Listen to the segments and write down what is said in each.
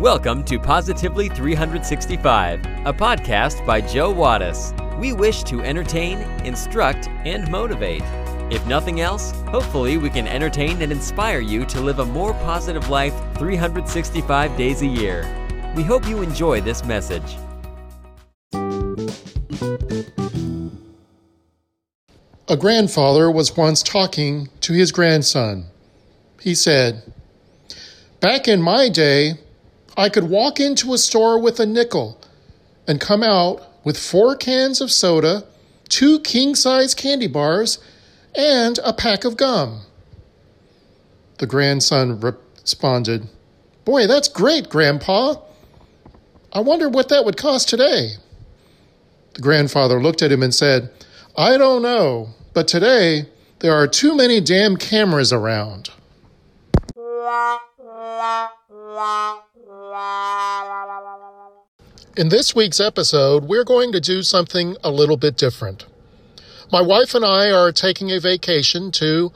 Welcome to Positively 365, a podcast by Joe Wattis. We wish to entertain, instruct, and motivate. If nothing else, hopefully we can entertain and inspire you to live a more positive life 365 days a year. We hope you enjoy this message. A grandfather was once talking to his grandson. He said, Back in my day, I could walk into a store with a nickel and come out with four cans of soda, two king size candy bars, and a pack of gum. The grandson responded, Boy, that's great, Grandpa. I wonder what that would cost today. The grandfather looked at him and said, I don't know, but today there are too many damn cameras around. In this week's episode, we're going to do something a little bit different. My wife and I are taking a vacation to,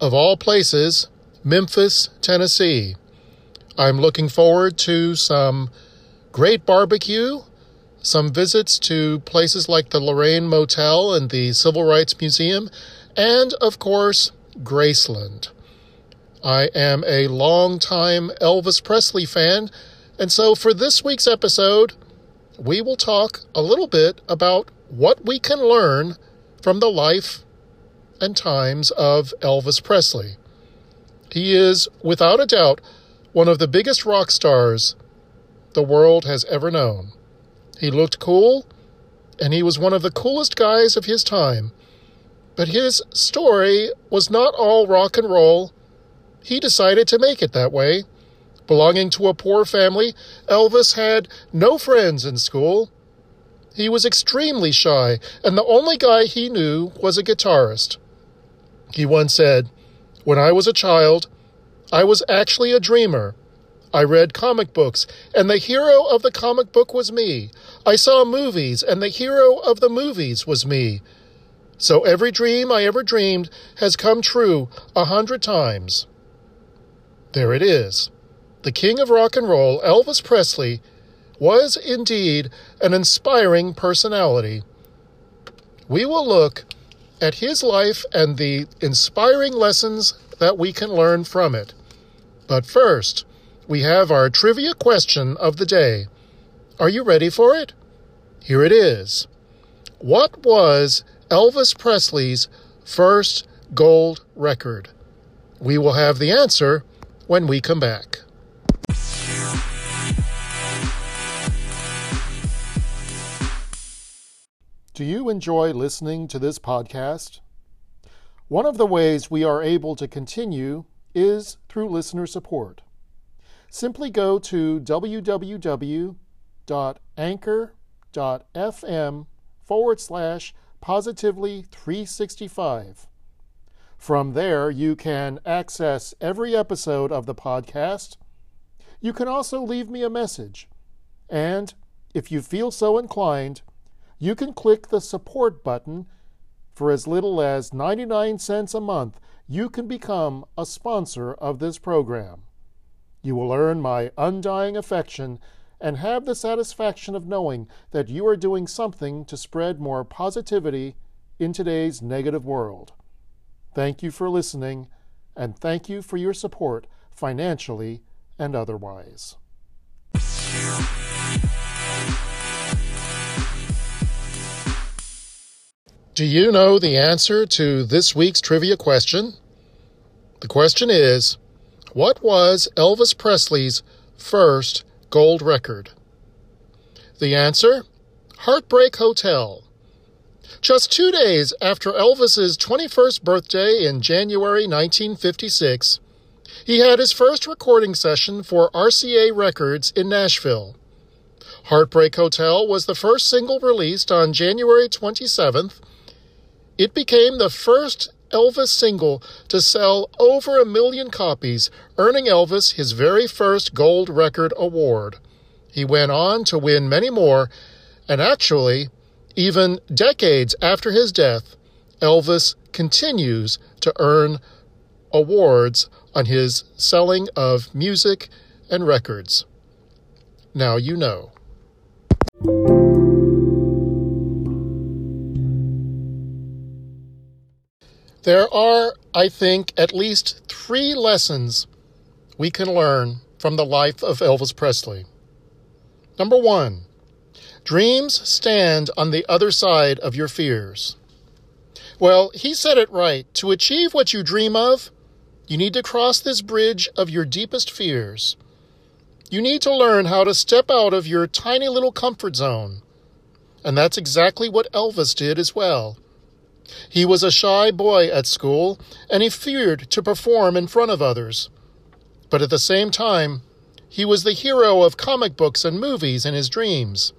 of all places, Memphis, Tennessee. I'm looking forward to some great barbecue, some visits to places like the Lorraine Motel and the Civil Rights Museum, and, of course, Graceland. I am a long-time Elvis Presley fan, and so for this week's episode, we will talk a little bit about what we can learn from the life and times of Elvis Presley. He is, without a doubt, one of the biggest rock stars the world has ever known. He looked cool, and he was one of the coolest guys of his time. But his story was not all rock and roll. He decided to make it that way. Belonging to a poor family, Elvis had no friends in school. He was extremely shy, and the only guy he knew was a guitarist. He once said, When I was a child, I was actually a dreamer. I read comic books, and the hero of the comic book was me. I saw movies, and the hero of the movies was me. So every dream I ever dreamed has come true a hundred times. There it is. The king of rock and roll, Elvis Presley, was indeed an inspiring personality. We will look at his life and the inspiring lessons that we can learn from it. But first, we have our trivia question of the day. Are you ready for it? Here it is. What was Elvis Presley's first gold record? We will have the answer when we come back. Do you enjoy listening to this podcast? One of the ways we are able to continue is through listener support. Simply go to www.anchor.fm forward slash positively 365. From there, you can access every episode of the podcast. You can also leave me a message. And if you feel so inclined, you can click the support button. For as little as 99 cents a month, you can become a sponsor of this program. You will earn my undying affection and have the satisfaction of knowing that you are doing something to spread more positivity in today's negative world. Thank you for listening, and thank you for your support financially and otherwise. Do you know the answer to this week's trivia question? The question is What was Elvis Presley's first gold record? The answer Heartbreak Hotel. Just two days after Elvis's 21st birthday in January 1956, he had his first recording session for RCA Records in Nashville. Heartbreak Hotel was the first single released on January 27th. It became the first Elvis single to sell over a million copies, earning Elvis his very first gold record award. He went on to win many more, and actually, even decades after his death, Elvis continues to earn awards on his selling of music and records. Now you know. There are, I think, at least three lessons we can learn from the life of Elvis Presley. Number one, dreams stand on the other side of your fears. Well, he said it right. To achieve what you dream of, you need to cross this bridge of your deepest fears. You need to learn how to step out of your tiny little comfort zone. And that's exactly what Elvis did as well. He was a shy boy at school, and he feared to perform in front of others. But at the same time, he was the hero of comic books and movies in his dreams.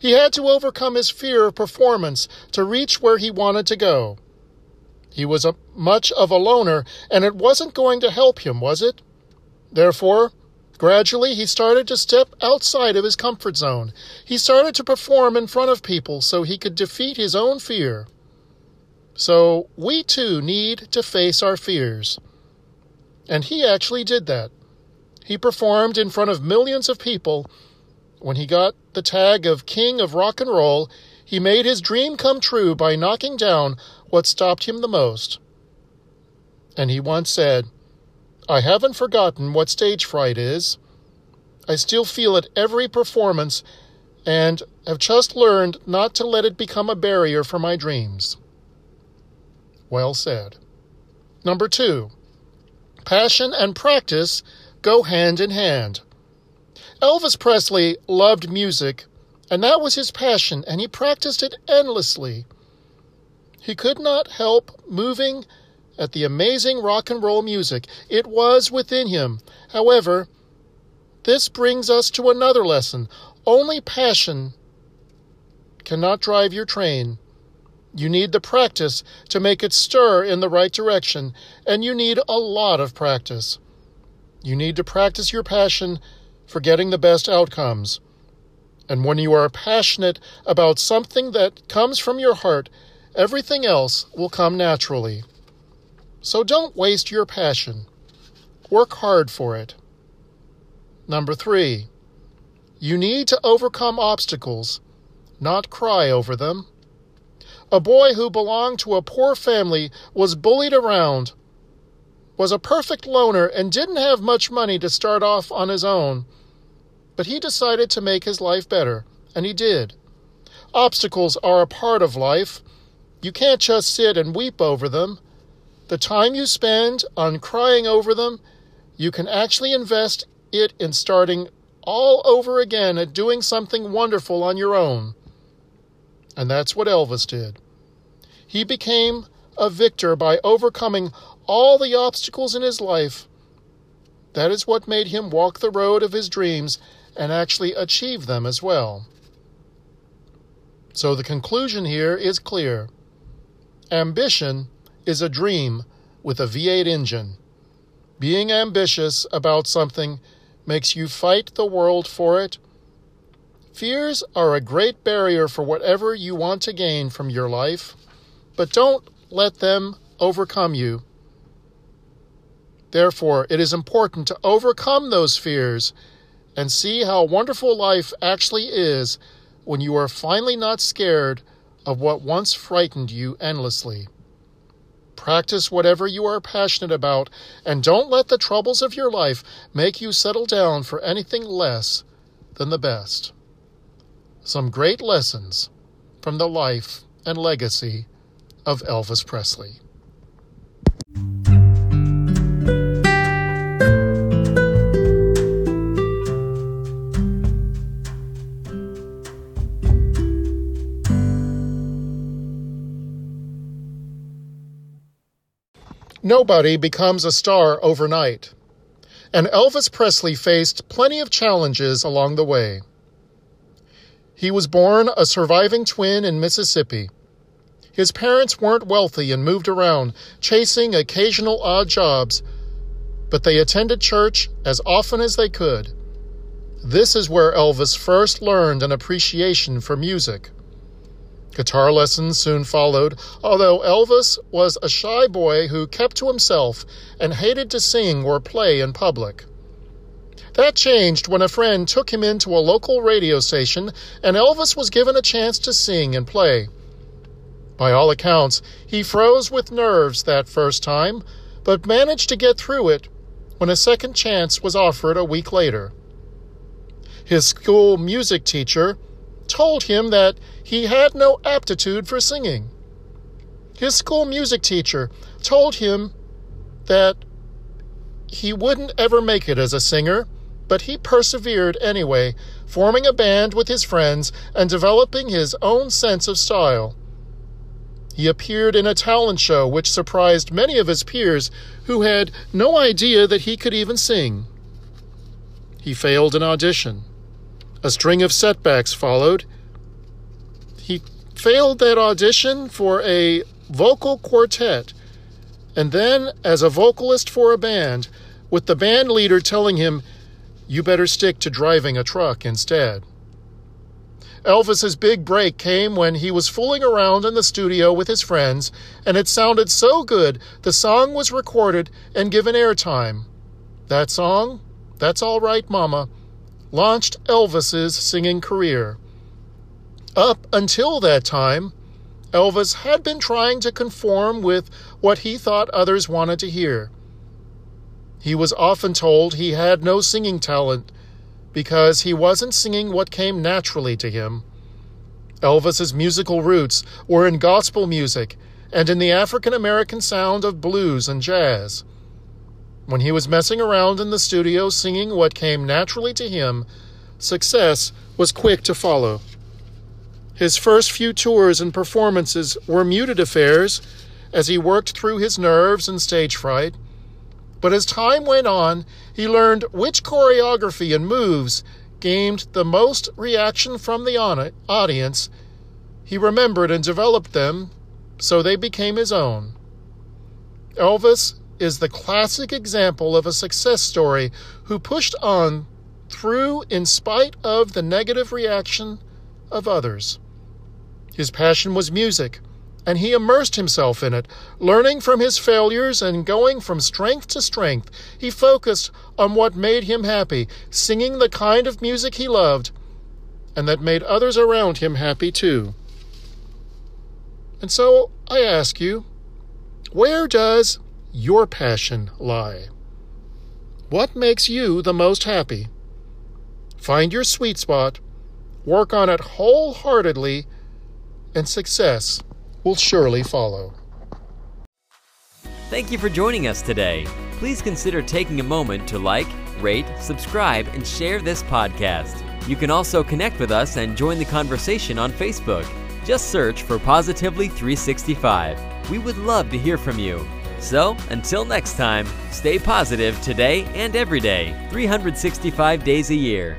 He had to overcome his fear of performance to reach where he wanted to go. He was a, much of a loner, and it wasn't going to help him, was it? Therefore, gradually he started to step outside of his comfort zone. He started to perform in front of people so he could defeat his own fear. So we too need to face our fears. And he actually did that. He performed in front of millions of people. When he got the tag of King of Rock and Roll, he made his dream come true by knocking down what stopped him the most. And he once said, I haven't forgotten what stage fright is. I still feel it every performance and have just learned not to let it become a barrier for my dreams. Well said. Number two, passion and practice go hand in hand. Elvis Presley loved music, and that was his passion, and he practiced it endlessly. He could not help moving at the amazing rock and roll music. It was within him. However, this brings us to another lesson. Only passion cannot drive your train. You need the practice to make it stir in the right direction, and you need a lot of practice. You need to practice your passion for getting the best outcomes. And when you are passionate about something that comes from your heart, everything else will come naturally. So don't waste your passion. Work hard for it. Number three, you need to overcome obstacles, not cry over them. A boy who belonged to a poor family was bullied around, was a perfect loner, and didn't have much money to start off on his own. But he decided to make his life better, and he did. Obstacles are a part of life. You can't just sit and weep over them. The time you spend on crying over them, you can actually invest it in starting all over again and doing something wonderful on your own. And that's what Elvis did. He became a victor by overcoming all the obstacles in his life. That is what made him walk the road of his dreams and actually achieve them as well. So the conclusion here is clear. Ambition is a dream with a V8 engine. Being ambitious about something makes you fight the world for it Fears are a great barrier for whatever you want to gain from your life, but don't let them overcome you. Therefore, it is important to overcome those fears and see how wonderful life actually is when you are finally not scared of what once frightened you endlessly. Practice whatever you are passionate about, and don't let the troubles of your life make you settle down for anything less than the best some great lessons from the life and legacy of Elvis Presley. Nobody becomes a star overnight, and Elvis Presley faced plenty of challenges along the way. He was born a surviving twin in Mississippi. His parents weren't wealthy and moved around, chasing occasional odd jobs, but they attended church as often as they could. This is where Elvis first learned an appreciation for music. Guitar lessons soon followed, although Elvis was a shy boy who kept to himself and hated to sing or play in public. That changed when a friend took him into a local radio station and Elvis was given a chance to sing and play. By all accounts, he froze with nerves that first time, but managed to get through it when a second chance was offered a week later. His school music teacher told him that he had no aptitude for singing. His school music teacher told him that he wouldn't ever make it as a singer, but he persevered anyway, forming a band with his friends and developing his own sense of style. He appeared in a talent show which surprised many of his peers who had no idea that he could even sing. He failed an audition. A string of setbacks followed. He failed that audition for a vocal quartet, and then as a vocalist for a band, with the band leader telling him, You better stick to driving a truck instead. Elvis's big break came when he was fooling around in the studio with his friends, and it sounded so good the song was recorded and given airtime. That song, That's All Right Mama, launched Elvis's singing career. Up until that time, Elvis had been trying to conform with what he thought others wanted to hear. He was often told he had no singing talent because he wasn't singing what came naturally to him. Elvis's musical roots were in gospel music and in the African American sound of blues and jazz. When he was messing around in the studio singing what came naturally to him, success was quick to follow. His first few tours and performances were muted affairs as he worked through his nerves and stage fright. But as time went on, he learned which choreography and moves gained the most reaction from the audience. He remembered and developed them so they became his own. Elvis is the classic example of a success story who pushed on through in spite of the negative reaction of others. His passion was music, and he immersed himself in it, learning from his failures and going from strength to strength. He focused on what made him happy, singing the kind of music he loved, and that made others around him happy too. And so I ask you, where does your passion lie? What makes you the most happy? Find your sweet spot, work on it wholeheartedly, and success will surely follow. Thank you for joining us today. Please consider taking a moment to like, rate, subscribe, and share this podcast. You can also connect with us and join the conversation on Facebook. Just search for Positively 365. We would love to hear from you. So, until next time, stay positive today and every day, 365 days a year.